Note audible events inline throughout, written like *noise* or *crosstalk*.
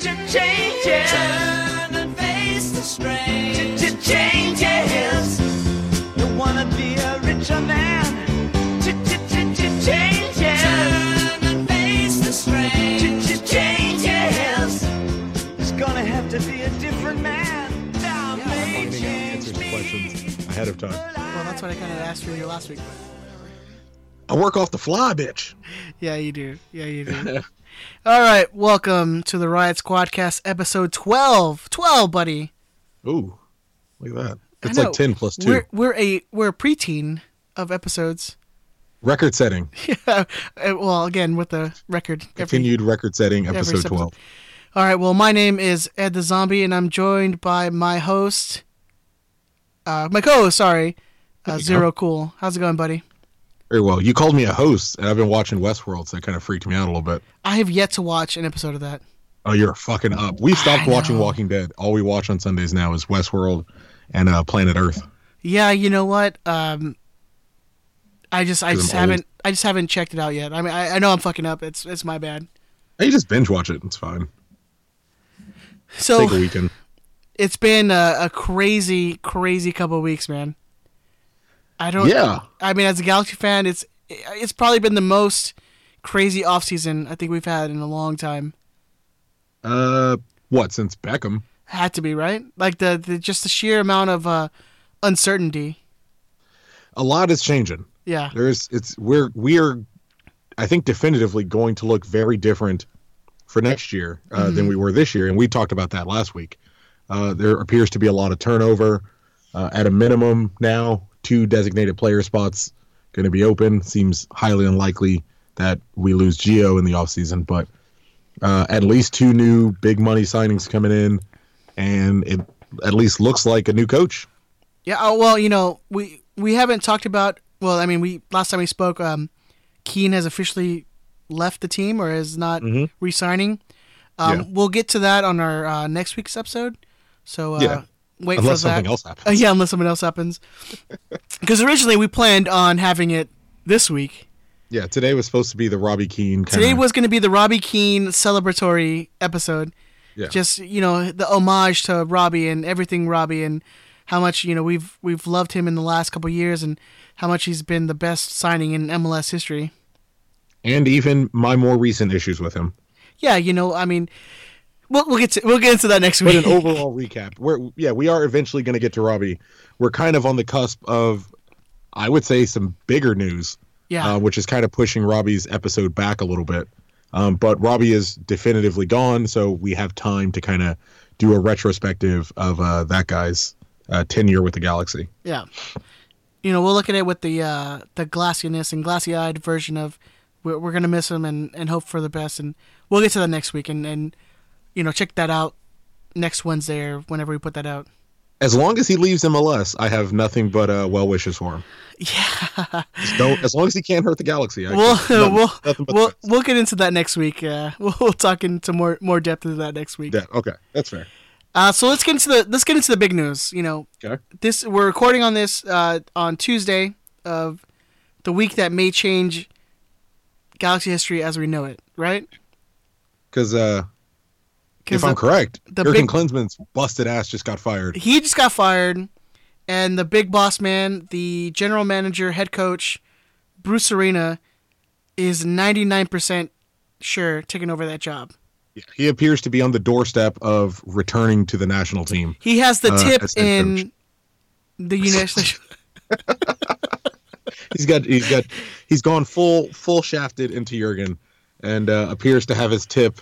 changes. Turn and face the strain. Changes. You wanna be a richer man. Changes. Turn and face the strain. Changes. It's gonna have to be a different man. Now may Finding change answers to me. questions ahead of time. Well, that's what I kind of asked for you last week. But I work off the fly, bitch. yeah, you do. Yeah, you do. *laughs* All right, welcome to the Riot Squadcast, episode 12. 12, buddy. Ooh, look at that. It's like ten plus two. We're we're a we're a preteen of episodes. Record setting. *laughs* Yeah. uh, well, again with the record. every- Continued record setting. Episode episode. twelve. All right. Well, my name is Ed the Zombie, and I'm joined by my host, uh, my co-host. Sorry, uh, Zero Cool. How's it going, buddy? Very well. You called me a host, and I've been watching Westworld, so that kind of freaked me out a little bit. I have yet to watch an episode of that. Oh, you're fucking up. We've stopped watching. Walking Dead. All we watch on Sundays now is Westworld and uh, Planet Earth. Yeah, you know what? Um, I just I just I'm haven't I just haven't checked it out yet. I mean, I, I know I'm fucking up. It's it's my bad. You just binge watch it. It's fine. So Take a weekend. it's been a, a crazy, crazy couple of weeks, man. I don't. Yeah. I mean, as a Galaxy fan, it's it's probably been the most crazy off season I think we've had in a long time. Uh, what since Beckham? Had to be right, like the, the just the sheer amount of uh, uncertainty. A lot is changing. Yeah, There's it's we're we're I think definitively going to look very different for next year uh, Mm-hmm. than we were this year, and we talked about that last week. Uh, there appears to be a lot of turnover. Uh, at a minimum, now two designated player spots going to be open. Seems highly unlikely that we lose Gio in the offseason, but uh, at least two new big money signings coming in, and it at least looks like a new coach. yeah. Oh, well, you know, we we haven't talked about. Well, I mean, we last time we spoke, um, Keane has officially left the team or is not Mhm. re-signing. Um, Yeah. We'll get to that on our uh, next week's episode. So uh, Yeah. Wait Unless for that. something else happens. Uh, *laughs* yeah, unless something else happens. *laughs* Because originally we planned on having it this week. Yeah, today was supposed to be the Robbie Keane. Kinda, Today was going to be the Robbie Keane celebratory episode. Yeah. Just you know the homage to Robbie and everything Robbie and how much you know we've we've loved him in the last couple years and how much he's been the best signing in MLS history. and even my more recent issues with him. Yeah, you know I mean, we'll we'll get to we'll get into that next week. But an overall recap, we're yeah, we are eventually going to get to Robbie. We're kind of on the cusp of, I would say, some bigger news, yeah, uh, which is kind of pushing Robbie's episode back a little bit. Um, but Robbie is definitively gone, so we have time to kind of do a retrospective of uh, that guy's uh, tenure with the Galaxy. Yeah. You know, we'll look at it with the uh, the glassiness and glassy eyed version of we're, we're gonna miss him and, and hope for the best, and we'll get to that next week and, and you know check that out next Wednesday or whenever we put that out. As long as he leaves MLS, I have nothing but uh, well wishes for him. Yeah, *laughs* Just don't, as long as he can't hurt the Galaxy. I we'll nothing- we'll nothing but we'll, we'll get into that next week. Uh, *laughs* we'll, we'll talk into more more depth into that next week. Yeah, okay, that's fair. Uh, so let's get into the let's get into the big news. You know, Okay. this we're recording on this uh, on Tuesday of the week that may change Galaxy history as we know it. Right? Because uh, if I'm the- correct, the big- Klinsmann's busted ass just got fired. he just got fired, and the big boss man, the general manager, head coach, Bruce Arena, is 99% sure taking over that job. He appears to be on the doorstep of returning to the national team. He has the Uh, tip head in coach. the *laughs* United States. *laughs* He's got he's got he's gone full full shafted into Jurgen, and uh, appears to have his tip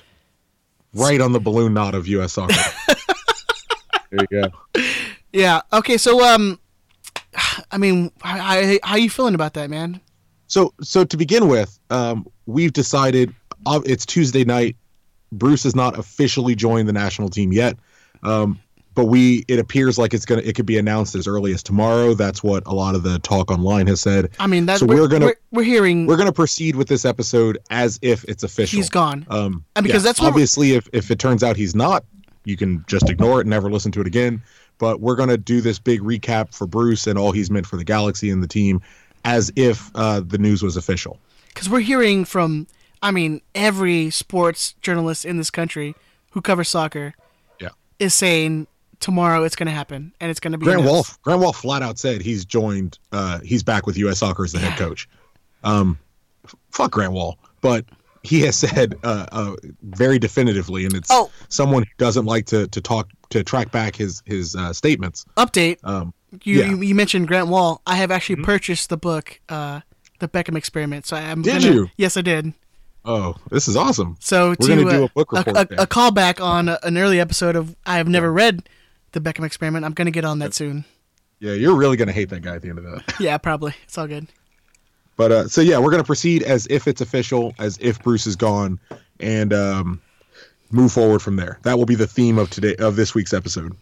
right on the balloon knot of U.S. soccer. *laughs* there you go. yeah. Okay. So, um, I mean, how, how, how you feeling about that, man? So so to begin with, um, we've decided uh, it's Tuesday night. Bruce has not officially joined the national team yet, um, but we it appears like it's gonna it could be announced as early as tomorrow. That's what a lot of the talk online has said. I mean, that's So we're, we're gonna- we're, we're hearing We're gonna proceed with this episode as if it's official. he's gone. Um, And because yeah, that's what obviously if if it turns out he's not, you can just ignore it and never listen to it again. But we're gonna do this big recap for Bruce and all he's meant for the Galaxy and the team, as if uh, the news was official. because we're hearing from I mean every sports journalist in this country who covers soccer, Yeah. is saying tomorrow it's going to happen and it's going to be Grant announced. Wahl, Grant Wahl flat out said he's joined. Uh, he's back with U.S. Soccer as the head coach. Um, f- fuck Grant Wahl, but he has said uh, uh, very definitively, and it's Oh. someone who doesn't like to to talk to track back his his uh, statements. Update. Um, You, yeah. Mm-hmm. you you mentioned Grant Wahl. I have actually purchased the book, uh, the Beckham Experiment. So I'm Did gonna, you? Yes, I did. oh, this is awesome. So We're to gonna do uh, a book report a, then. a callback on a, an early episode of I have never read the Beckham Experiment. I'm gonna get on that soon. Yeah, you're really gonna hate that guy at the end of that. *laughs* Yeah, probably. It's all good. But uh, so yeah, we're gonna proceed as if it's official, as if Bruce is gone, and um, move forward from there. That will be the theme of today of this week's episode.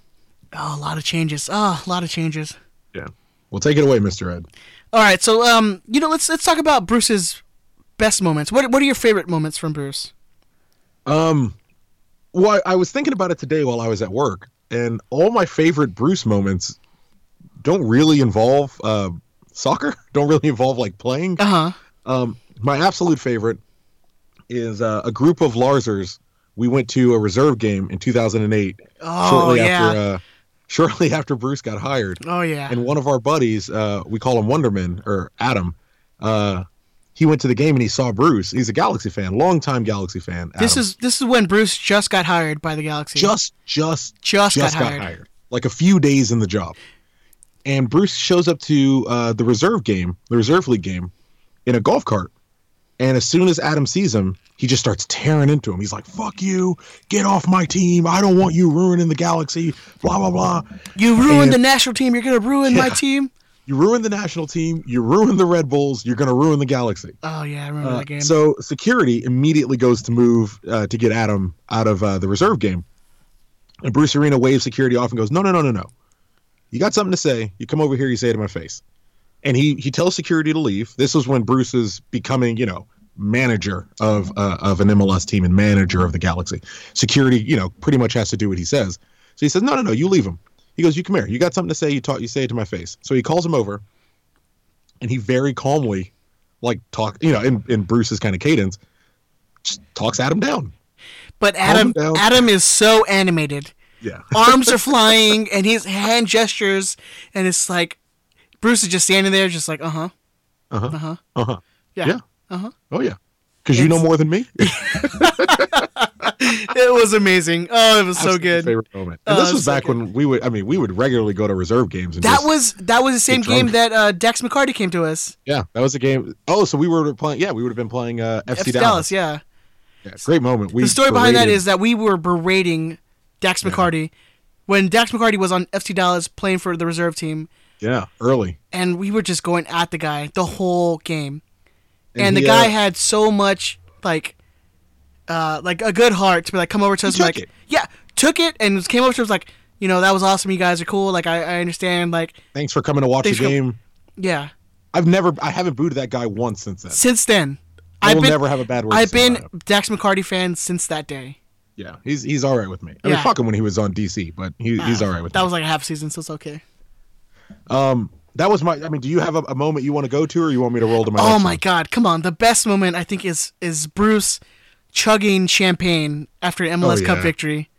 Oh, a lot of changes. Oh, a lot of changes. Yeah, well, take it away, Mister Ed. All right, so um, you know, let's let's talk about Bruce's best moments. What what are your favorite moments from Bruce? Um, well, I, I was thinking about it today while I was at work, and all my favorite Bruce moments don't really involve uh, soccer. *laughs* Don't really involve like playing. Uh huh. Um, my absolute favorite is uh, a group of Larsers. We went to a reserve game in 2008. Oh shortly yeah. after uh, shortly after Bruce got hired. oh yeah. And one of our buddies, uh, we call him Wonderman or Adam. Uh, he went to the game and he saw Bruce. He's a Galaxy fan, longtime Galaxy fan. this is this is when Bruce just got hired by the Galaxy. just just Just got hired. like a few days in the job and bruce shows up to uh, the reserve game the reserve league game in a golf cart and as soon as adam sees him he just starts tearing into him he's like fuck you get off my team i don't want you ruining the galaxy blah blah blah you ruined and- the national team. You're gonna ruin my team. You ruined the national team you ruined the red bulls you're going to ruin the galaxy Oh yeah, I remember Uh, that game. So security immediately goes to move uh, to get Adam out of uh, the reserve game, and Bruce Arena waves security off and goes, "No, no, no, no, no. You got something to say? You come over here. You say it to my face." And he he tells security to leave. This was when Bruce is becoming, you know, manager of uh, of an MLS team and manager of the Galaxy. Security, you know, pretty much has to do what he says. So he says, "No, no, no. You leave him." He goes, "You come here. You got something to say? You talk. You say it to my face." So he calls him over, and he very calmly like talk you know in, in bruce's kind of cadence just talks adam down but Adam down. Adam is so animated. yeah *laughs* Arms are flying and his hand gestures and it's like Bruce is just standing there just like, uh-huh. uh-huh Uh-huh. uh-huh Yeah. yeah Uh-huh. oh yeah because you know more than me *laughs* It was amazing. Oh, it was so good. favorite moment Oh, and this it's was back good. when we would i mean we would regularly go to reserve games and That was that was the same game drunk. that uh, Dax McCarty came to us. yeah that was a game oh so we were playing yeah we would have been playing uh fc, FC dallas, Dallas, yeah. Yeah, great moment we the story behind that is that we were berating Dax McCarty when Dax McCarty was on FC Dallas playing for the reserve team, yeah early and we were just going at the guy the whole game. And, the he, guy uh, had so much like, uh, like a good heart to be like, come over to us and like, it. yeah, took it and came over to us like, you know, that was awesome. You guys are cool. Like, I, I understand. Like, thanks for coming to watch the game yeah. i've never i haven't booted that guy once since then Since then, I will been never have a bad word I've been. Dax McCarty fan since that day. Yeah, he's he's all right with me. I Yeah. mean, fuck him when he was on DC, but he, he's all right with That me. was like a half season, so it's okay. um, that was my. I mean, do you have a, a moment you want to go to, or you want me to roll to my? Oh my one? god, come on. The best moment I think is is Bruce chugging champagne after an MLS Cup yeah. victory.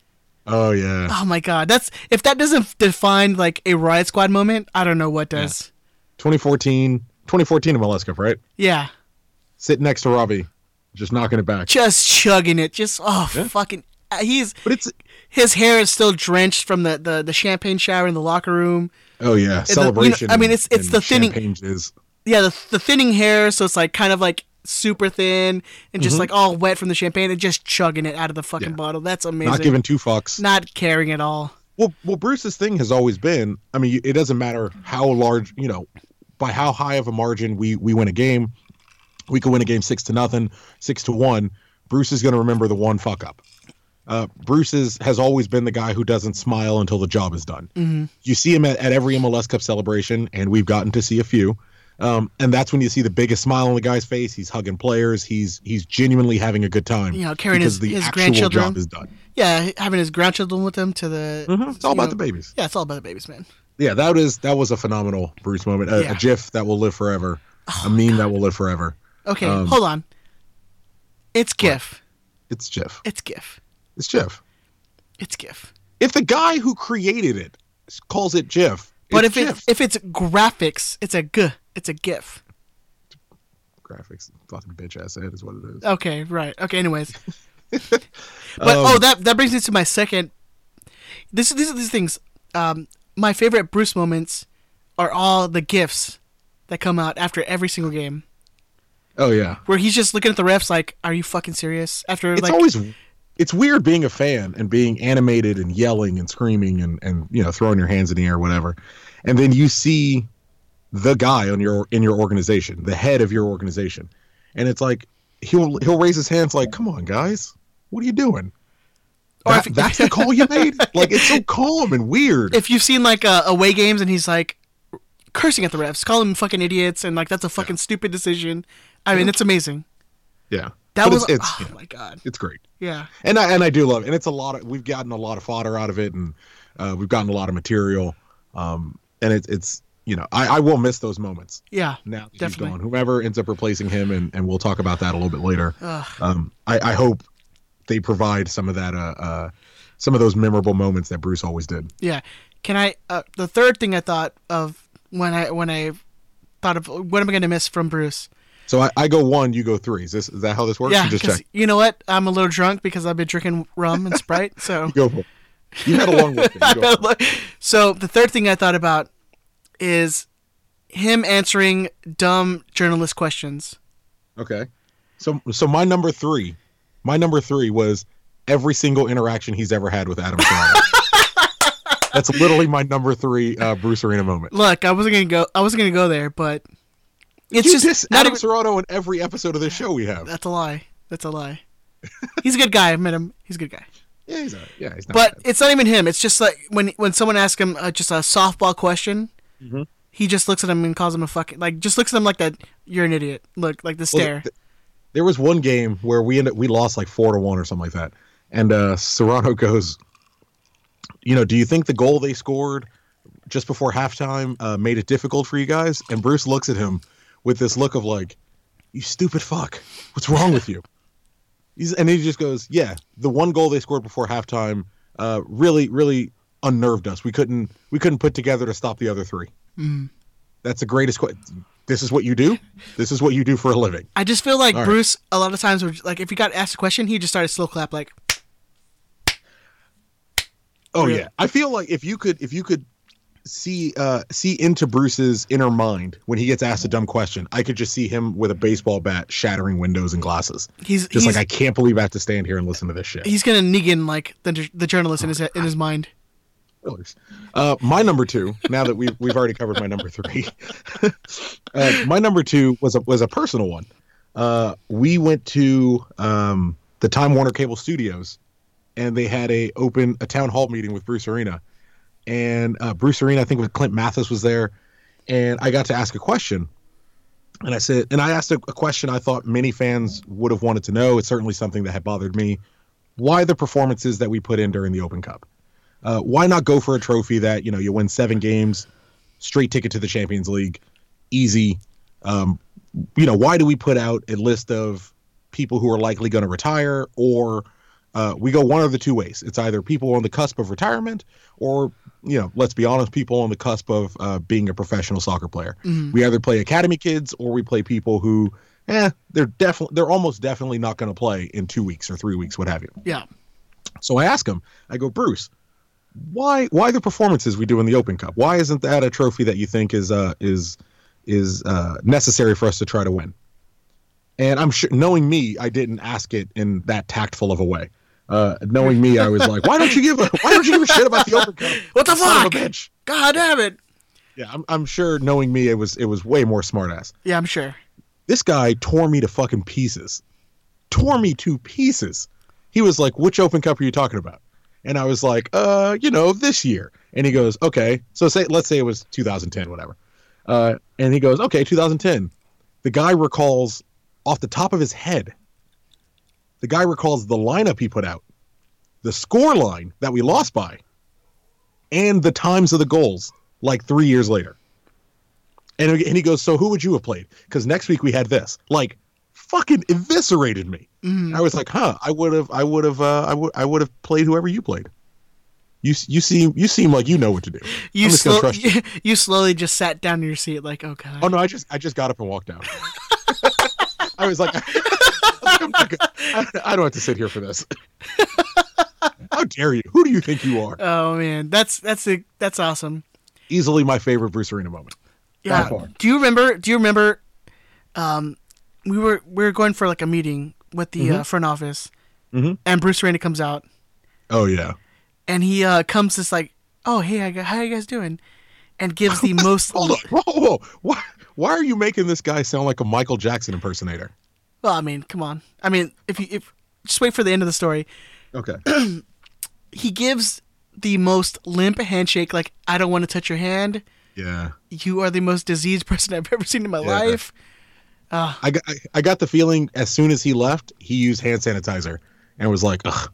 Oh yeah, Oh my god. That's if that doesn't define like a Riot Squad moment, I don't know what does. 2014, 2014 MLS Cup, right? Yeah. Sitting next to Robbie, just knocking it back. Just chugging it. Just oh Yeah. fucking uh, he's But it's his hair is still drenched from the, the, the champagne shower in the locker room. Oh yeah, you know, celebration. I mean, it's- it's the thinning- is Yeah, the, the thinning hair, so it's like kind of like super thin and just Mhm. like all wet from the champagne and just chugging it out of the fucking Yeah. bottle. That's amazing. not giving two fucks. Not caring at all. Well, well, Bruce's thing has always been. I mean, it doesn't matter how large, you know, by how high of a margin we we win a game. We could win a game six to nothing, six to one. Bruce is going to remember the one fuck up. Uh, Bruce is, has always been the guy who doesn't smile until the job is done. hmm You see him at, at every MLS Cup celebration, and we've gotten to see a few. Um, and that's when you see the biggest smile on the guy's face. He's hugging players. He's he's genuinely having a good time. You know, carrying because his- the his actual grandchildren. job is done. Yeah, having his grandchildren with him to the. Mhm. It's all about know- the babies. Yeah, it's all about the babies, man. yeah, that was that was a phenomenal Bruce moment. A, Yeah. a GIF that will live forever. a meme that will live forever. Okay, Um, hold on. It's GIF. It's GIF. It's GIF. It's GIF. It's GIF. If the guy who created it calls it GIF, But it's if GIF. it's if it's graphics, it's a G. It's a GIF. graphics, fucking bitch ass head is what it is. Okay, right. Okay, anyways. *laughs* but Um, oh, that that brings me to my second. This these are these things. Um, my favorite Bruce moments are all the gifs that come out after every single game, Oh yeah, where he's just looking at the refs like, "Are you fucking serious?" After it's like, always it's weird being a fan and being animated and yelling and screaming and and you know throwing your hands in the air or whatever, and then you see the guy on your in your organization, the head of your organization, and it's like he'll he'll raise his hands like, "Come on, guys, what are you doing?" That- if- that's the call you made. *laughs* Like it's so calm and weird. if you've seen like uh, away games and he's like cursing at the refs, calling them fucking idiots, and like that's a fucking stupid decision. I mean, it's amazing. yeah, That But was it's, it's, oh know, my god. it's great. Yeah. and I and I do love it. And it's a lot of we've gotten a lot of fodder out of it, and uh, we've gotten a lot of material. Um, and it's it's you know I, I will miss those moments Yeah. now that Definitely. he's gone. Whoever ends up replacing him, and, and we'll talk about that a little bit later. Ugh. Um, I, I hope they provide some of that uh, uh some of those memorable moments that Bruce always did. Yeah. Can I? Uh, the third thing I thought of when I when I thought of what am I going to miss from Bruce? So I, I go one, you go three. Is this is that how this works? Yeah, You just because check. you know what? I'm a little drunk because I've been drinking rum and Sprite. So, *laughs* Go for it. You had a long week. *laughs* You go for it. so the third thing I thought about is him answering dumb journalist questions. Okay. So so my number three, my number three was every single interaction he's ever had with Adam. *laughs* That's literally my number three uh, Bruce Arena moment. Look, I wasn't gonna go. I wasn't gonna go there, but it's you just diss not Adam even, Serrano in every episode of this show we have. That's a lie. That's a lie. He's a good guy. I met him. He's a good guy. *laughs* Yeah, he's not, yeah, he's not. But bad. it's not even him. It's just like when when someone asks him uh, just a softball question, Mm-hmm. he just looks at him and calls him a fucking like just looks at him like that. You're an idiot. Look like the Well, stare. th- there was one game where we ended we lost like four to one or something like that, and uh, Serrano *laughs* goes, you know, do you think the goal they scored just before halftime uh, made it difficult for you guys? And Bruce looks at him with this look of like, you stupid fuck, what's wrong with you? He's, and he just goes, yeah, the one goal they scored before halftime uh, really, really unnerved us. We couldn't, we couldn't put together to stop the other three. That's the greatest. Que- this is what you do. This is what you do for a living. I just feel like All right. Bruce a lot of times like if he got asked a question, he just started slow clap like Oh Really? yeah, I feel like if you could, if you could see uh see into Bruce's inner mind when he gets asked a dumb question, I could just see him with a baseball bat shattering windows and glasses. he's Just he's, like I can't believe I have to stand here and listen to this shit. he's gonna Negan like the the journalist in his in his mind. Uh, my number two. Now that we've we've already covered my number three, *laughs* uh, my number two was a was a personal one. Uh, we went to um, the Time Warner Cable Studios, and they had a open a town hall meeting with Bruce Arena, and uh, Bruce Arena, I think with Clint Mathis was there, and I got to ask a question, and I said, and I asked a, a question I thought many fans would have wanted to know. It's certainly something that had bothered me. Why the performances that we put in during the Open Cup? Uh, why not go for a trophy that you know you win seven games, straight ticket to the Champions League, easy? Um, you know, why do we put out a list of people who are likely going to retire, or uh, we go one of the two ways? It's either people on the cusp of retirement, or you know, let's be honest, people on the cusp of uh, being a professional soccer player. We either play academy kids, or we play people who, eh, they're definitely, they're almost definitely not going to play in two weeks or three weeks, what have you. Yeah. So I ask him, I go, Bruce, why why the performances we do in the Open Cup? Why isn't that a trophy that you think is uh is is uh necessary for us to try to win? And I'm sure knowing me, I didn't ask it in that tactful of a way. Uh, knowing me, I was like, why don't you give a why don't you give a shit about the Open Cup? *laughs* What the Son fuck? bitch. God damn it. Yeah, I'm, I'm sure knowing me, it was it was way more smartass. Yeah, I'm sure. This guy tore me to fucking pieces. Tore me to pieces. He was like, "Which Open Cup are you talking about?" And I was like, "Uh, you know, this year." And he goes, "Okay." So say let's say it was 2010, whatever. Uh, and he goes, "Okay, 2010." The guy recalls off the top of his head. The guy recalls the lineup he put out, the score line that we lost by, and the times of the goals like 3 years later. And, and he goes, So who would you have played? Because next week we had this. Like, fucking eviscerated me. Mhm. I was like, huh, I would have, I would have, uh, I would, I would have played whoever you played. You you seem you seem like you know what to do. You slow, trust you. *laughs* you slowly just sat down in your seat, like, oh god. Oh no, I just I just got up and walked out. *laughs* I was like, I'm not gonna- I, I don't have to sit here for this. *laughs* How dare you? Who do you think you are? Oh man, that's that's a, that's awesome. Easily my favorite Bruce Arena moment. Yeah. Do you remember? Do you remember? Um, we were we were going for like a meeting with the uh, front office, Mhm. and Bruce Arena comes out, Oh yeah. and he uh, comes just like, "Oh hey, I got, how you guys doing?" And gives the *laughs* most. Hold on. Whoa, whoa, whoa. Why why are you making this guy sound like a Michael Jackson impersonator? Well, I mean, come on. I mean, if you if just wait for the end of the story, Okay. *clears throat* he gives the most limp handshake. Like, I don't want to touch your hand. Yeah. You are the most diseased person I've *laughs* ever seen in my Yeah. life. I got I, got the feeling as soon as he left, he used hand sanitizer and was like, ugh,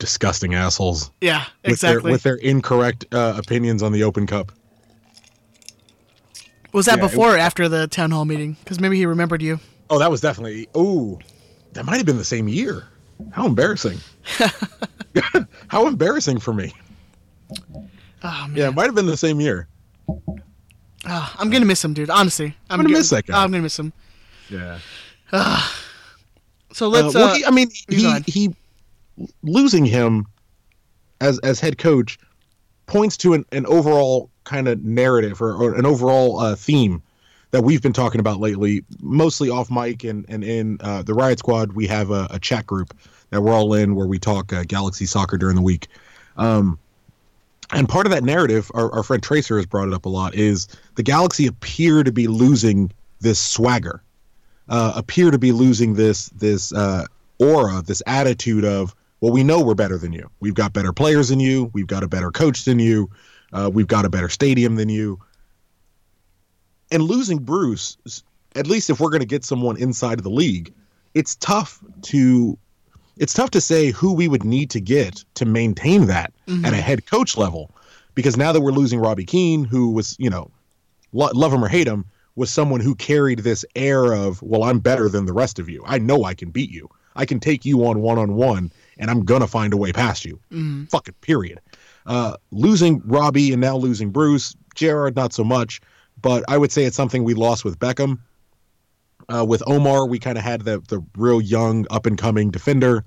disgusting assholes. Yeah, With exactly. Their, with their incorrect uh, opinions on the Open Cup. Was that Yeah, before or after the town hall meeting? Because maybe he remembered you. Oh, that was definitely. Oh, that might have been the same year. How embarrassing. *laughs* How embarrassing for me. Oh Yeah, it might have been the same year. Ah, I'm gonna miss him, dude. Honestly, I'm gonna miss that guy. I'm gonna miss him. Yeah. So let's. Uh, well, uh, he, I mean, he, he losing him as as head coach points to an, an overall kind of narrative or, or an overall uh, theme that we've been talking about lately, mostly off mic and and in uh, the Riot Squad. We have a, a chat group that we're all in where we talk uh, Galaxy soccer during the week. Um, and part of that narrative, our, our friend Tracer has brought it up a lot, is the Galaxy appear to be losing this swagger uh, appear to be losing this this uh, aura, this attitude of, well, we know we're better than you. We've got better players than you. We've got a better coach than you. Uh, we've got a better stadium than you. And losing Bruce, at least if we're going to get someone inside of the league, it's tough to it's tough to say who we would need to get to maintain that at a head coach level, because now that we're losing Robbie Keane, who was you know lo- love him or hate him, was someone who carried this air of, well, I'm better than the rest of you. I know I can beat you. I can take you on one on one, and I'm gonna find a way past you. Fucking period. Uh, losing Robbie and now losing Bruce, Gerard not so much, but I would say it's something we lost with Beckham. Uh, with Omar, we kind of had the the real young up and coming defender.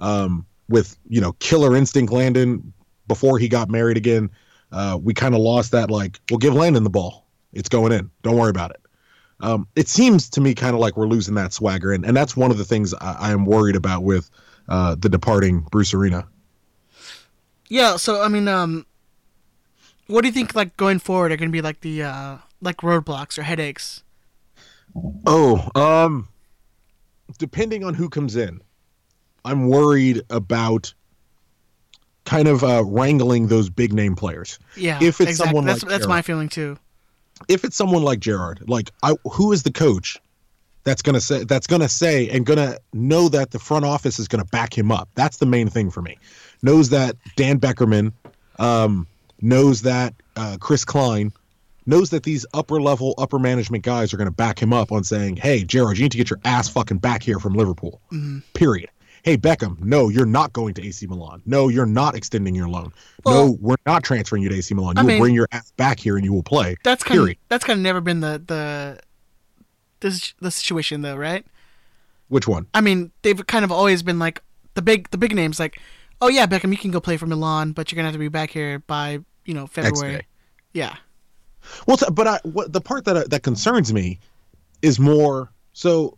Um, with you know killer instinct Landon before he got married again. Uh, we kind of lost that like, well, give Landon the ball. It's going in. Don't worry about it. Um, it seems to me kind of like we're losing that swagger, and, and that's one of the things I, am worried about with uh, the departing Bruce Arena. yeah. So I mean, um, what do you think? Like going forward, are gonna be like the uh, like roadblocks or headaches? Oh, um, depending on who comes in, I'm worried about kind of uh, wrangling those big name players. Yeah. If it's exactly. someone that's like that's Gerrard. my feeling too. if it's someone like Gerrard, like I, who is the coach that's gonna say that's gonna say and gonna know that the front office is gonna back him up? That's the main thing for me. Knows that Dan Beckerman, um, knows that uh, Chris Klein, knows that these upper level, upper management guys are gonna back him up on saying, "Hey, Gerrard, you need to get your ass fucking back here from Liverpool." Mm-hmm. Period. Hey Beckham, no, you're not going to AC Milan. No, you're not extending your loan. Well- no, we're not transferring you to AC Milan. You I will mean- bring your ass back here and you will play. That's kind of period. that's kind of never been the the this the situation though, right? Which one? I mean, they've kind of always been like the big the big names, like, oh yeah, Beckham, you can go play for Milan, but you're gonna have to be back here by you know February. Yeah. Well, but I, what, the part that that concerns me is more so.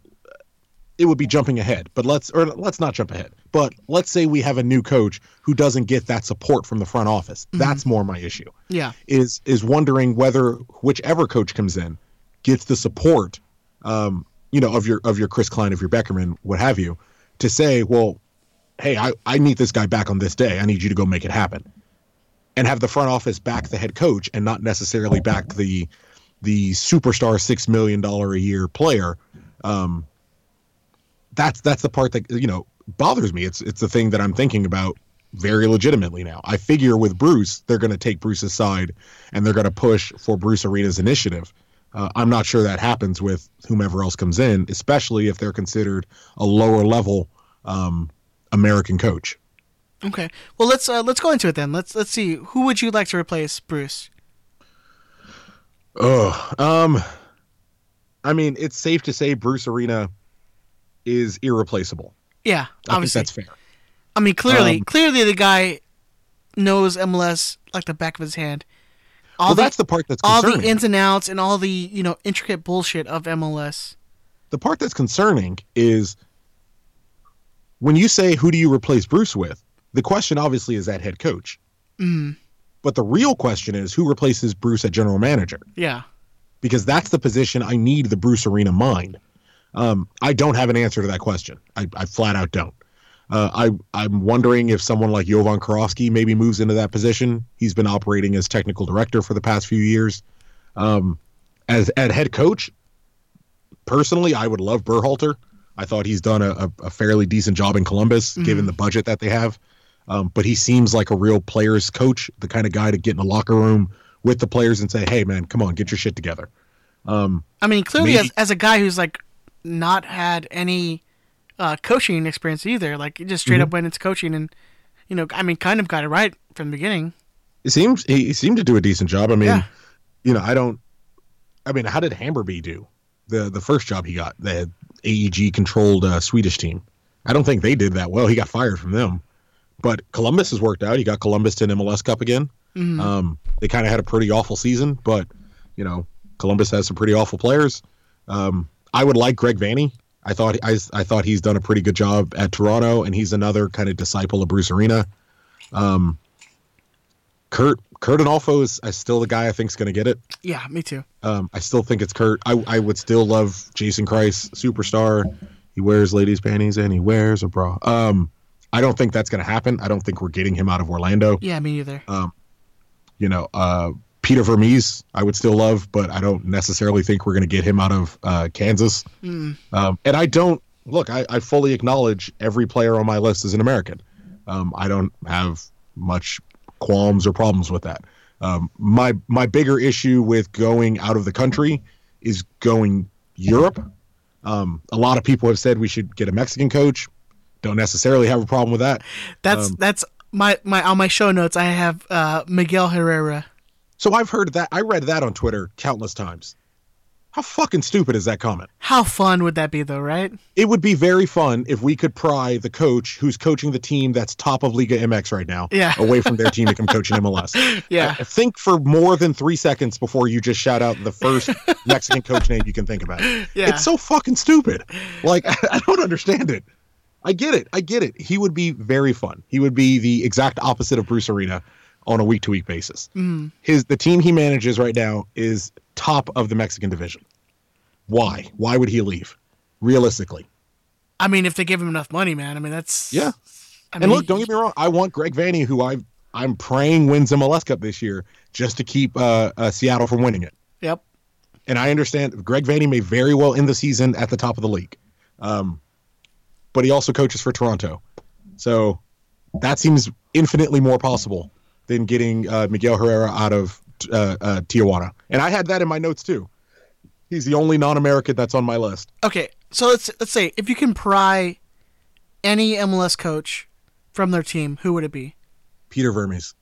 It would be jumping ahead, but let's or let's not jump ahead. But let's say we have a new coach who doesn't get that support from the front office. That's more my issue. Yeah. Is is wondering whether whichever coach comes in gets the support, um, you know, of your of your Chris Klein, of your Beckerman, what have you, to say, well, hey, I, I need this guy back on this day. I need you to go make it happen. And have the front office back the head coach and not necessarily back the the superstar six million dollar a year player. Um, that's that's the part that you know bothers me. It's it's the thing that I'm thinking about very legitimately now. I figure with Bruce, they're going to take Bruce's side and they're going to push for Bruce Arena's initiative. Uh, I'm not sure that happens with whomever else comes in, especially if they're considered a lower level um, American coach. Okay. Well, let's uh, let's go into it then. Let's let's see who would you like to replace Bruce. Oh, um, I mean, it's safe to say Bruce Arena is irreplaceable. Yeah, I obviously. think that's fair. I mean, clearly, Um, clearly the guy knows MLS like the back of his hand. All well, the that's the part that's all the ins and outs and all the you know intricate bullshit of MLS. the part that's concerning is when you say who do you replace Bruce with, the question obviously is that head coach. Mm, But the real question is who replaces Bruce at general manager? yeah. Because that's the position I need the Bruce Arena mind. Um, I don't have an answer to that question. I, I flat out don't. Uh, I I'm wondering if someone like Jovan Kirovski maybe moves into that position. He's been operating as technical director for the past few years. Um, as at head coach, personally, I would love Berhalter. I thought he's done a, a, a fairly decent job in Columbus, given the budget that they have. Um, but he seems like a real players coach, the kind of guy to get in the locker room with the players and say, "Hey, man, come on, get your shit together." Um, I mean, clearly, Maybe- as, as a guy who's like not had any uh, coaching experience either, like he just straight Mm-hmm. up went into coaching and you know, I mean, kind of got it right from the beginning. it seems he, he seemed to do a decent job. I mean, Yeah. you know, I don't. I mean, how did Hammarby do the the first job he got? The AEG controlled uh, Swedish team. I don't think they did that well. He got fired from them. But Columbus has worked out. He got Columbus to an MLS Cup again. Mhm. Um, they kind of had a pretty awful season, but you know, Columbus has some pretty awful players. Um, I would like Greg Vanney. I thought I, I thought he's done a pretty good job at Toronto, and he's another kind of disciple of Bruce Arena. Um, Kurt Curt Onalfo is, is still the guy I think is going to get it. Yeah, me too. Um, I still think it's Curt. I, I would still love Jason Kreis, superstar. He wears ladies' panties and he wears a bra. Um, I don't think that's going to happen. I don't think we're getting him out of Orlando. Yeah, me neither. You know, uh, Peter Vermes, I would still love, but I don't necessarily think we're going to get him out of uh, Kansas. Mm. Um, and I don't look. I, I fully acknowledge every player on my list is an American. Um, I don't have much qualms or problems with that. Um, my my bigger issue with going out of the country is going Europe. Um, a lot of people have said we should get a Mexican coach. Don't necessarily have a problem with that. That's Um, that's my my on my show notes. I have uh, Miguel Herrera. So I've heard that. I read that on Twitter countless times. How fucking stupid is that comment? How fun would that be, though? Right? It would be very fun if we could pry the coach who's coaching the team that's top of Liga MX right now Yeah. away from their team to come coach in *laughs* MLS. Yeah. I- think for more than three seconds before you just shout out the first *laughs* Mexican coach name you can think about. Yeah. It's so fucking stupid. Like, *laughs* I don't understand it. I get it. I get it. He would be very fun. He would be the exact opposite of Bruce Arena on a week to week basis. Mm. His the team he manages right now is top of the Mexican division. Why? Why would he leave? Realistically. I mean, if they give him enough money, man. I mean, that's Yeah. I And mean, look, don't get me wrong. I want Greg Vanney, who I I'm praying wins MLS Cup this year, just to keep uh, uh, Seattle from winning it. Yep. And I understand Greg Vanney may very well end the season at the top of the league, um, but he also coaches for Toronto, so that seems infinitely more possible than getting uh, Miguel Herrera out of uh, uh, Tijuana. And I had that in my notes too. He's the only non-American that's on my list. Okay, so let's let's say if you can pry any MLS coach from their team, who would it be? Peter Vermes.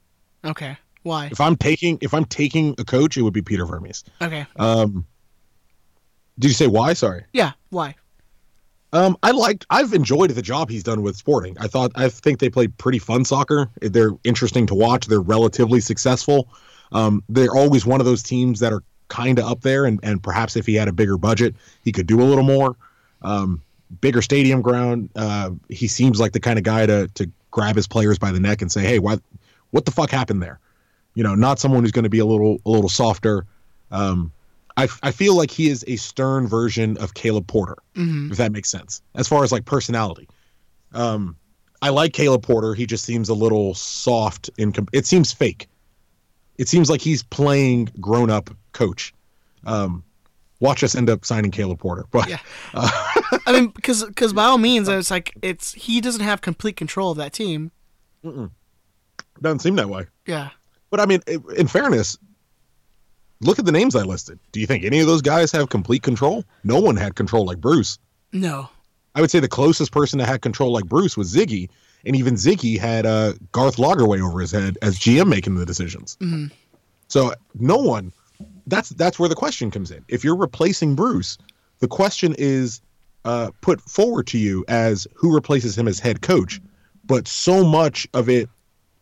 Okay. Why? If I'm taking if I'm taking a coach, it would be Peter Vermes. Okay. Um, did you say why? Sorry. Yeah. Why? Um, I liked. I've enjoyed the job he's done with Sporting. I thought. I think they play pretty fun soccer. They're interesting to watch. They're relatively successful. Um, they're always one of those teams that are kind of up there, and and perhaps if he had a bigger budget, he could do a little more. Um, bigger stadium ground. Uh, he seems like the kind of guy to to grab his players by the neck and say, "Hey, what what the fuck happened there?" You know, not someone who's going to be a little a little softer. Um, I, I feel like he is a stern version of Caleb Porter, hmm if that makes sense, as far as like personality. Um, I like Caleb Porter. He just seems a little soft. In com- it seems fake. It seems like he's playing grown up coach. Um, watch us end up signing Caleb Porter, but Yeah. I mean, because because by all means, *laughs* it's like it's he doesn't have complete control of that team. doesn't seem that way. Yeah. But I mean, in fairness, look at the names I listed. Do you think any of those guys have complete control? No one had control like Bruce. No. I would say the closest person that had control like Bruce was Sigi, and even Sigi had uh, Garth Lagerwey over his head as GM making the decisions. So no one. That's that's where the question comes in. If you're replacing Bruce, the question is uh, put forward to you as who replaces him as head coach. But so much of it,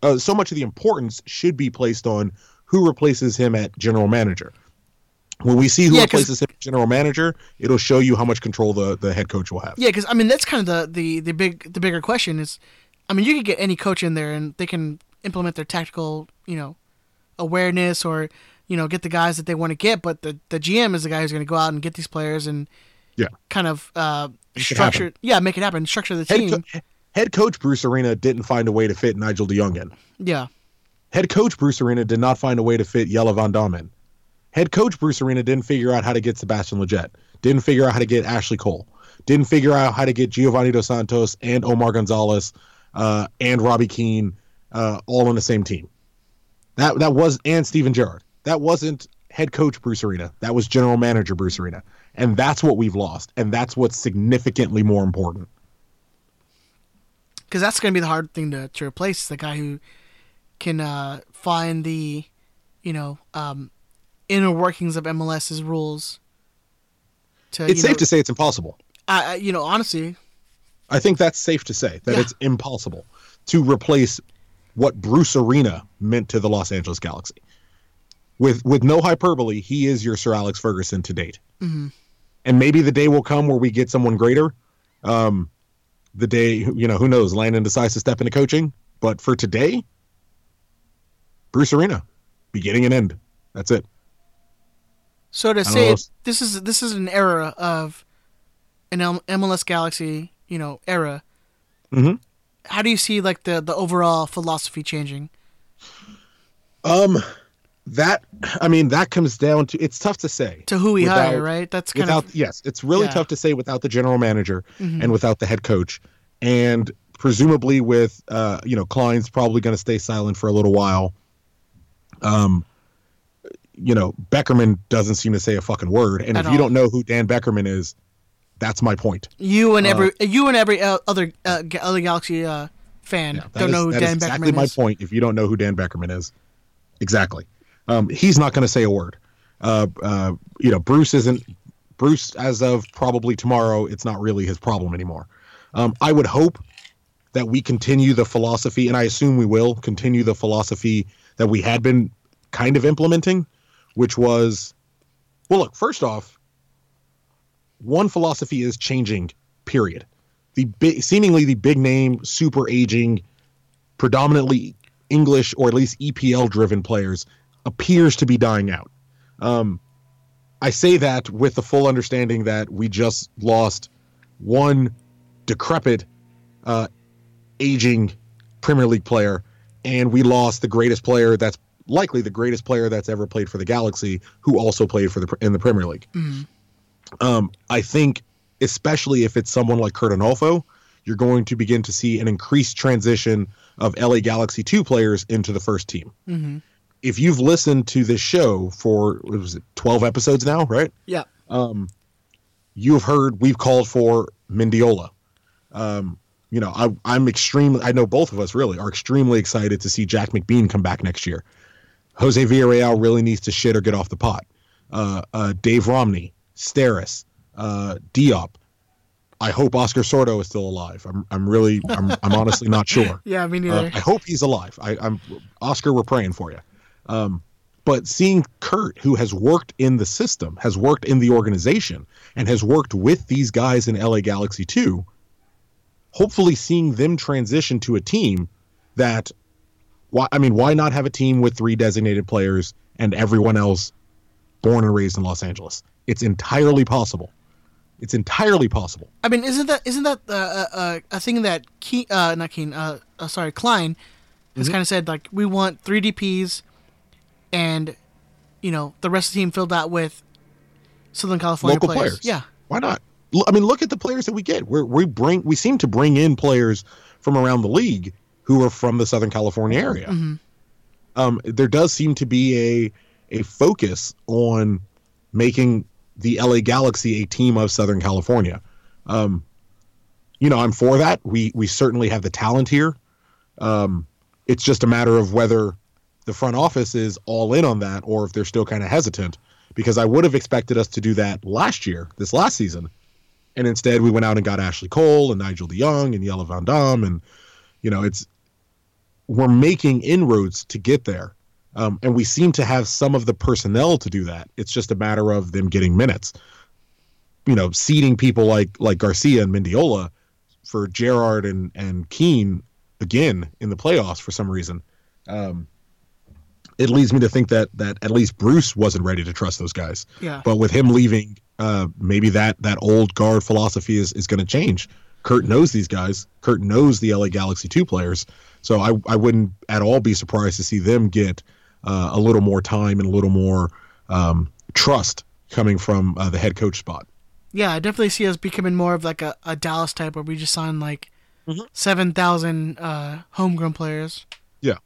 uh, so much of the importance should be placed on who replaces him at general manager. When we see who Yeah, replaces him at general manager, it'll show you how much control the, the head coach will have. Yeah, because I mean that's kind of the, the the big the bigger question is, I mean you could get any coach in there and they can implement their tactical you know awareness or you know get the guys that they want to get, but the the GM is the guy who's going to go out and get these players and Yeah. kind of uh, structure yeah make it happen structure the Head, team co- head coach Bruce Arena didn't find a way to fit Nigel de Jong in. yeah Head coach Bruce Arena did not find a way to fit Jelle Van Damme in. Head coach Bruce Arena didn't figure out how to get Sebastian Lletget. Didn't figure out how to get Ashley Cole. Didn't figure out how to get Giovanni Dos Santos and Omar Gonzalez uh, and Robbie Keane uh, all on the same team. That that was and Steven Gerrard. That wasn't head coach Bruce Arena. That was general manager Bruce Arena. And that's what we've lost. And that's what's significantly more important. because that's going to be the hard thing to, to replace the guy who can uh, find the you know um, inner workings of MLS's rules. To, It's safe know, to say it's impossible. I, you know honestly I think that's safe to say that Yeah. it's impossible to replace what Bruce Arena meant to the Los Angeles Galaxy. With with no hyperbole, he is your Sir Alex Ferguson to date. Mhm. And maybe the day will come where we get someone greater. Um, the day, you know, who knows? Landon decides to step into coaching, but for today, Bruce Arena, beginning and end. That's it. So to say it, this is this is an era of an MLS Galaxy, you know, era. Mhm. How do you see like the the overall philosophy changing? Um, that I mean, that comes down to it's tough to say To who we Without- hire, right? That's kind without of yes it's really Yeah. tough to say without the general manager Mhm. and without the head coach and presumably with uh you know klein's probably going to stay silent for a little while um you know beckerman doesn't seem to say a fucking word. And At if you don't know who dan beckerman is that's my point. You and uh, every you and every uh, other uh, other Galaxy uh, fan That don't is- know who is Dan exactly Beckerman my point. If you don't know who dan beckerman is exactly. Um he's not going to say a word. Uh uh you know bruce isn't bruce as of probably tomorrow it's not really his problem anymore. Um i would hope that we continue the philosophy and i assume we will continue the philosophy that we had been kind of implementing which was well look first off one philosophy is changing period. The seemingly the big name super aging predominantly english or at least epl driven players appears to be dying out. Um, i say that with the full understanding that we just lost one decrepit uh, aging premier league player and we lost the greatest player that's likely the greatest player that's ever played for the galaxy who also played for the in the premier league Mhm. um, I think, especially if it's someone like Curt Onalfo, you're going to begin to see an increased transition of LA Galaxy 2 players into the first team. Mhm. If you've listened to this show for, what was it, 12 episodes now, right? Yeah. Um, you've heard we've called for Mendiola. Um, you know, I, I'm extremely, I know both of us really are extremely excited to see Jack McBean come back next year. Jose Villarreal really needs to shit or get off the pot. Uh, uh, Dave Romney, Steres, uh, Diop. I hope Oscar Sorto is still alive. I'm, I'm really, I'm, I'm honestly not sure. *laughs* Yeah, me Uh, neither. I hope he's alive. I, I'm Oscar. We're praying for you. Um, but seeing Curt, who has worked in the system, has worked in the organization, and has worked with these guys in LA Galaxy 2, hopefully seeing them transition to a team that, why, I mean, why not have a team with three designated players and everyone else born and raised in Los Angeles? It's entirely possible. It's entirely possible. I mean, isn't that isn't that uh, uh, uh, a thing that Keane, uh, not Keane, uh, uh, sorry, Klein has Mhm. kind of said like we want three DPS, and you know the rest of the team filled out with Southern California local players. Yeah, Why not? I mean, look at the players that we get. We're, we bring we seem to bring in players from around the league who are from the Southern California area. Mhm. Um, there does seem to be a a focus on making the LA Galaxy a team of Southern California. Um, you know, I'm for that. We we certainly have the talent here. Um, it's just a matter of whether the front office is all in on that or if they're still kind of hesitant. Because I would have expected us to do that last year, this last season, and instead we went out and got Ashley Cole and Nigel de Jong and Jelle Van Damme, and you know, it's we're making inroads to get there. Um, and we seem to have some of the personnel to do that. It's just a matter of them getting minutes. You know, seeding people like like Garcia and Mendiola for Gerrard and and Keane again in the playoffs for some reason. Um, it leads me to think that that at least Bruce wasn't ready to trust those guys. Yeah. But with him leaving, uh, maybe that that old guard philosophy is is going to change. Curt knows these guys. Curt knows the LA Galaxy two players. So I I wouldn't at all be surprised to see them get uh, a little more time and a little more um, trust coming from uh, the head coach spot. Yeah, I definitely see us becoming more of like a, a Dallas type where we just sign like Mhm. seven thousand uh, homegrown players. Yeah.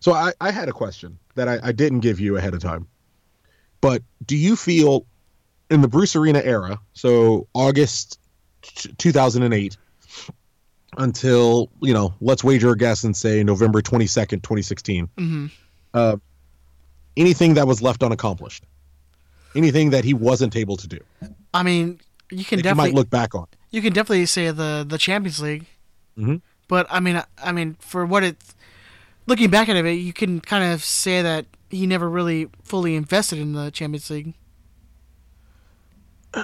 So I, I had a question that I, I didn't give you ahead of time. But do you feel in the Bruce Arena era, so August t- 2008 until, you know, let's wager a guess and say November 22nd, 2016, hmm uh, anything that was left unaccomplished? Anything that he wasn't able to do? I mean, you can you definitely might look back on. you can definitely say the the Champions League. Mhm. But I mean, I, I mean, for what it, looking back at it, you can kind of say that he never really fully invested in the Champions League.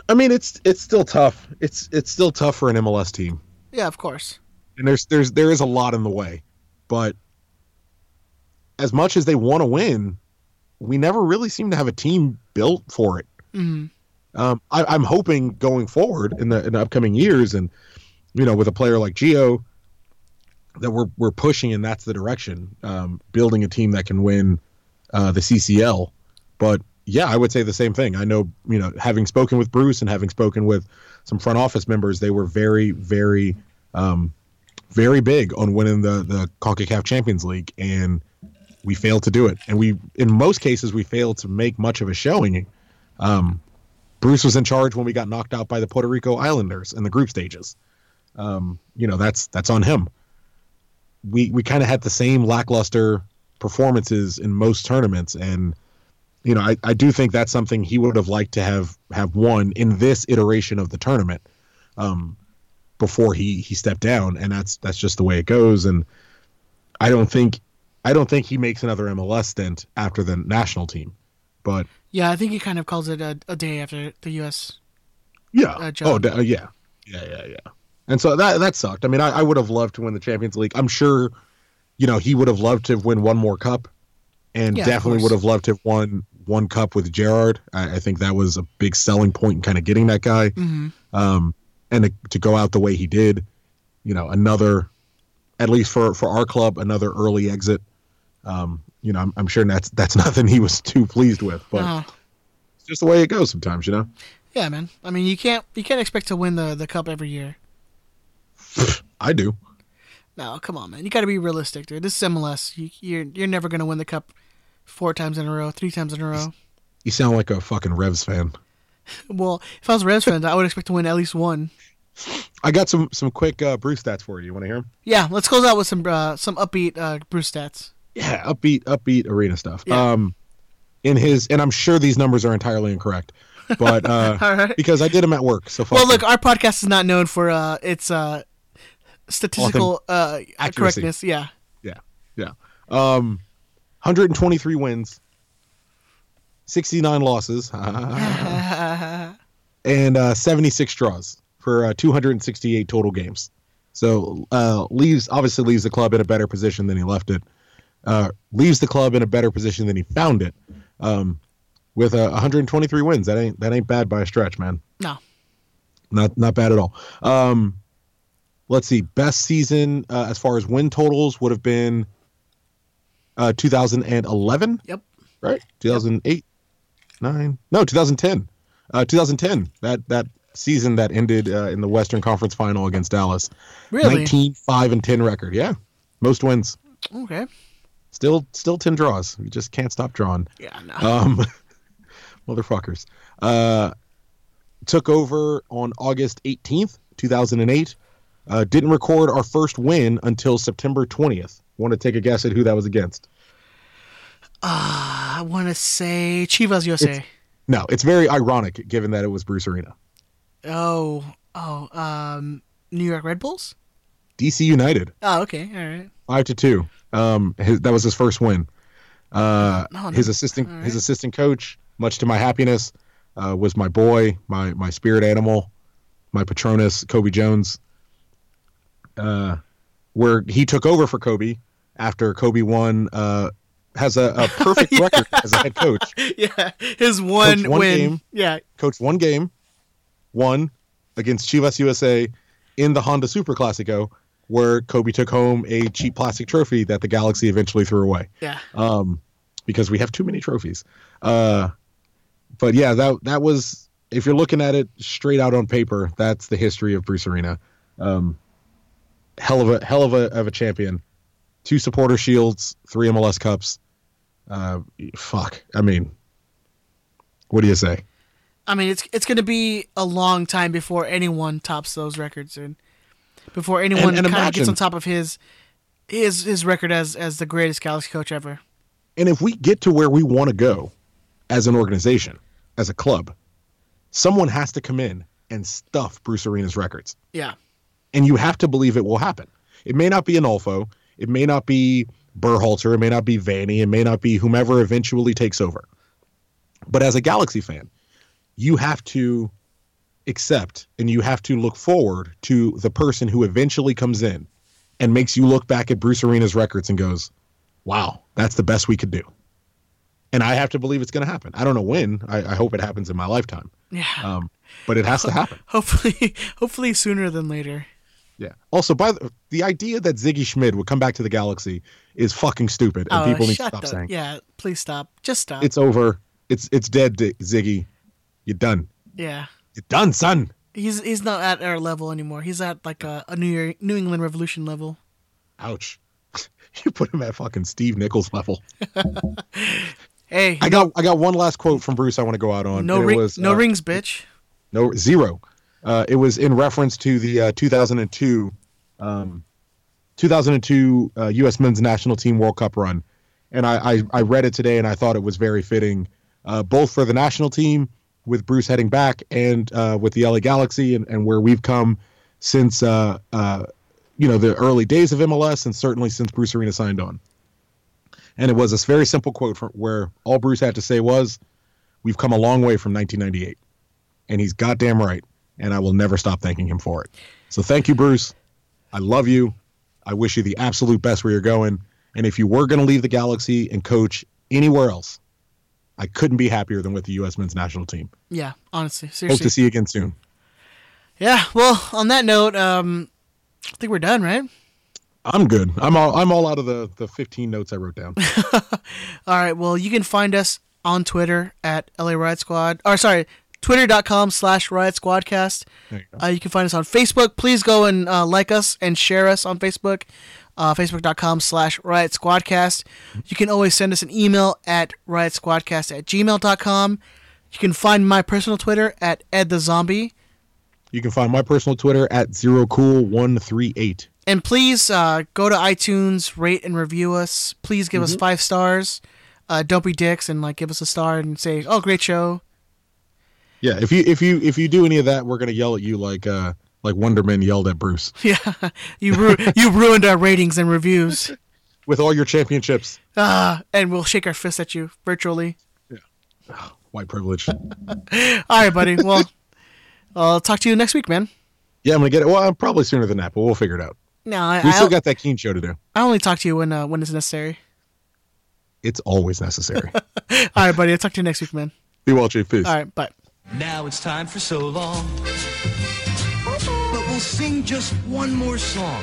I mean, it's it's still tough. It's it's still tough for an MLS team. Yeah, of course. and there's there's there is a lot in the way but as much as they want to win we never really seem to have a team built for it hmm um, I, i'm hoping going forward in the in the upcoming years and you know with a player like Gio that we're we're pushing and that's the direction um, building a team that can win uh, the ccl but yeah i would say the same thing i know you know having spoken with bruce and having spoken with some front office members they were very very um, very big on winning the the CONCACAF Champions League, and we failed to do it. And we, in most cases, we failed to make much of a showing. Um, Bruce was in charge when we got knocked out by the Puerto Rico Islanders in the group stages. Um, you know, that's that's on him. We we kind of had the same lackluster performances in most tournaments, and you know, I, I do think that's something he would have liked to have have won in this iteration of the tournament. Um, before he he stepped down. And that's that's just the way it goes. And I don't think I don't think he makes another MLS stint after the national team but Yeah, I think he kind of calls it a, a day after the U.S. yeah. Uh, oh d- uh, yeah. Yeah yeah yeah. And so that that sucked. I mean I, I would have loved to win the Champions League. I'm sure you know he would have loved to win one more cup and Yeah, definitely would have loved to have won one cup with Gerrard I, I think that was a big selling point in kind of getting that guy hmm um, and to, to go out the way he did, you know, another, at least for for our club, another early exit. Um, you know, I'm, I'm sure that's that's *laughs* nothing he was too pleased with, but it's just the way it goes sometimes, you know. yeah, man. I mean, you can't you can't expect to win the the cup every year. I do. No, come on, man. You got to be realistic, dude. This is MLS. You, you're you're never gonna win the cup four times in a row, three times in a row. You sound like a fucking Revs fan. Well, if I was a Reds fan, I would expect to win at least one. I got some some quick uh, Bruce stats for you. You want to hear them? Yeah, let's close out with some uh, some upbeat uh, Bruce stats. Yeah, upbeat upbeat arena stuff. Yeah. Um, in his and I'm sure these numbers are entirely incorrect, but uh, *laughs* right. because I did them at work. So Well, look, our podcast is not known for uh, its uh, statistical uh, Accuracy. correctness. Yeah. Yeah, yeah. Um, 123 wins, 69 losses, *laughs* and uh, 76 draws for uh, 268 total games. So uh, leaves obviously leaves the club in a better position than he left it. Uh, leaves the club in a better position than he found it. Um, with uh, 123 wins, that ain't that ain't bad by a stretch, man. No. Not not bad at all. Um, let's see. Best season uh, as far as win totals would have been uh, 2011, Yep. right? 2008, nine, no, 2010. Uh, 2010. That that season that ended uh, in the Western Conference Final against Dallas. Really? 19 5 and 10 record. Yeah, most wins. Okay. Still still 10 draws. We just can't stop drawing. Yeah. No. Um, *laughs* motherfuckers. Uh, took over on August 18th, 2008. uh, didn't record our first win until September 20th. Want to take a guess at who that was against? I want to say Chivas USA. No, it's very ironic given that it was Bruce Arena. oh, oh, um, New York Red Bulls. DC United, Oh, okay, all right. five to two. Um, his, that was his first win. Uh, No, no. his assistant, right. his assistant coach, much to my happiness, uh, was my boy, my my spirit animal, my Patronus, Cobi Jones. Uh, where he took over for Cobi after Cobi won. Uh, has a, a perfect *laughs* record as a head coach. *laughs* yeah, his one, Coached one win. game. Yeah, Coached one game, won against Chivas USA in the Honda Super Classico, where Cobi took home a cheap plastic trophy that the Galaxy eventually threw away yeah. um, because we have too many trophies. Uh, but yeah, that that was if you're looking at it straight out on paper, that's the history of Bruce Arena. Um, hell of a hell of a of a champion. Two supporter shields, three MLS cups. Uh, fuck. I mean, what do you say? I mean, it's it's going to be a long time before anyone tops those records, and before anyone and kind of gets on top of his his his record as as the greatest Galaxy coach ever. And if we get to where we want to go as an organization, as a club, someone has to come in and stuff Bruce Arena's records. Yeah, and you have to believe it will happen. It may not be Onalfo, it may not be Berhalter, it may not be Vanney, it may not be whomever eventually takes over. But as a Galaxy fan, you have to accept and you have to look forward to the person who eventually comes in and makes you look back at Bruce Arena's records and goes, "Wow, that's the best we could do." And I have to believe it's going to happen. I don't know when. I, I hope it happens in my lifetime, yeah. um, but it has to happen. *laughs* hopefully, hopefully sooner than later. Yeah. Also, by the, the idea that Sigi Schmid would come back to the Galaxy is fucking stupid, and Oh, people need to stop the- saying Yeah, please stop. Just stop. it's over. It's it's dead, Ziggy. You're done. yeah. You're done, son. He's he's not at our level anymore. He's at like a, a New Year, New England Revolution level. Ouch. *laughs* you put him at fucking Steve Nichols level. *laughs* Hey, I got I got one last quote from Bruce. I want to go out on. no ring, was, no uh, rings, bitch. No zero. Uh, it was in reference to the uh, 2002, um, 2002 uh, U.S. Men's National Team World Cup run, and I, I I read it today and I thought it was very fitting, uh, both for the national team with Bruce heading back and uh, with the LA Galaxy and, and where we've come since uh, you know the early days of MLS and certainly since Bruce Arena signed on. And it was this very simple quote where all Bruce had to say was, "We've come a long way from 1998." and he's goddamn right. And I will never stop thanking him for it. So thank you, Bruce. I love you. I wish you the absolute best where you're going. And if you were going to leave the Galaxy and coach anywhere else, I couldn't be happier than with the U.S. men's national team. Yeah, honestly, Seriously. Hope to see you again soon. Yeah. Well, on that note, um, I think we're done, right? I'm good. I'm all I'm all out of the the 15 notes I wrote down. *laughs* All right. Well, you can find us on Twitter at LA Riot Squad. Or sorry, twitter.com slash Riot Squadcast. You. Uh, you can find us on Facebook. Please go and uh, like us and share us on Facebook. Uh, Facebook.com slash Riot Squadcast. You can always send us an email at riotsquadcast at gmail.com. You can find my personal Twitter at Ed the Zombie. You can find my personal Twitter at zerocool138. And please uh, go to iTunes, rate and review us. Please give us five stars. Uh, don't be dicks and like give us a star and say, "Oh, great show." Yeah, if you if you if you do any of that, we're gonna yell at you like uh like Wonderman yelled at Bruce *laughs* Yeah, you ru- you ruined our ratings and reviews. with all your championships. Ah, and we'll shake our fists at you virtually. Yeah. *sighs* White privilege. *laughs* All right, buddy. Well, I'll talk to you next week, man. Yeah, I'm gonna get it. Well, probably sooner than that, but we'll figure it out. No, I, We I, still got that Keane show to do. I only talk to you when uh, when it's necessary. It's always necessary. *laughs* All right, buddy. I'll talk to you next week, man. Be well, Chief. Peace. All right, bye. Now it's time for so long. But we'll sing just one more song.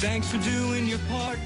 Thanks for doing your part.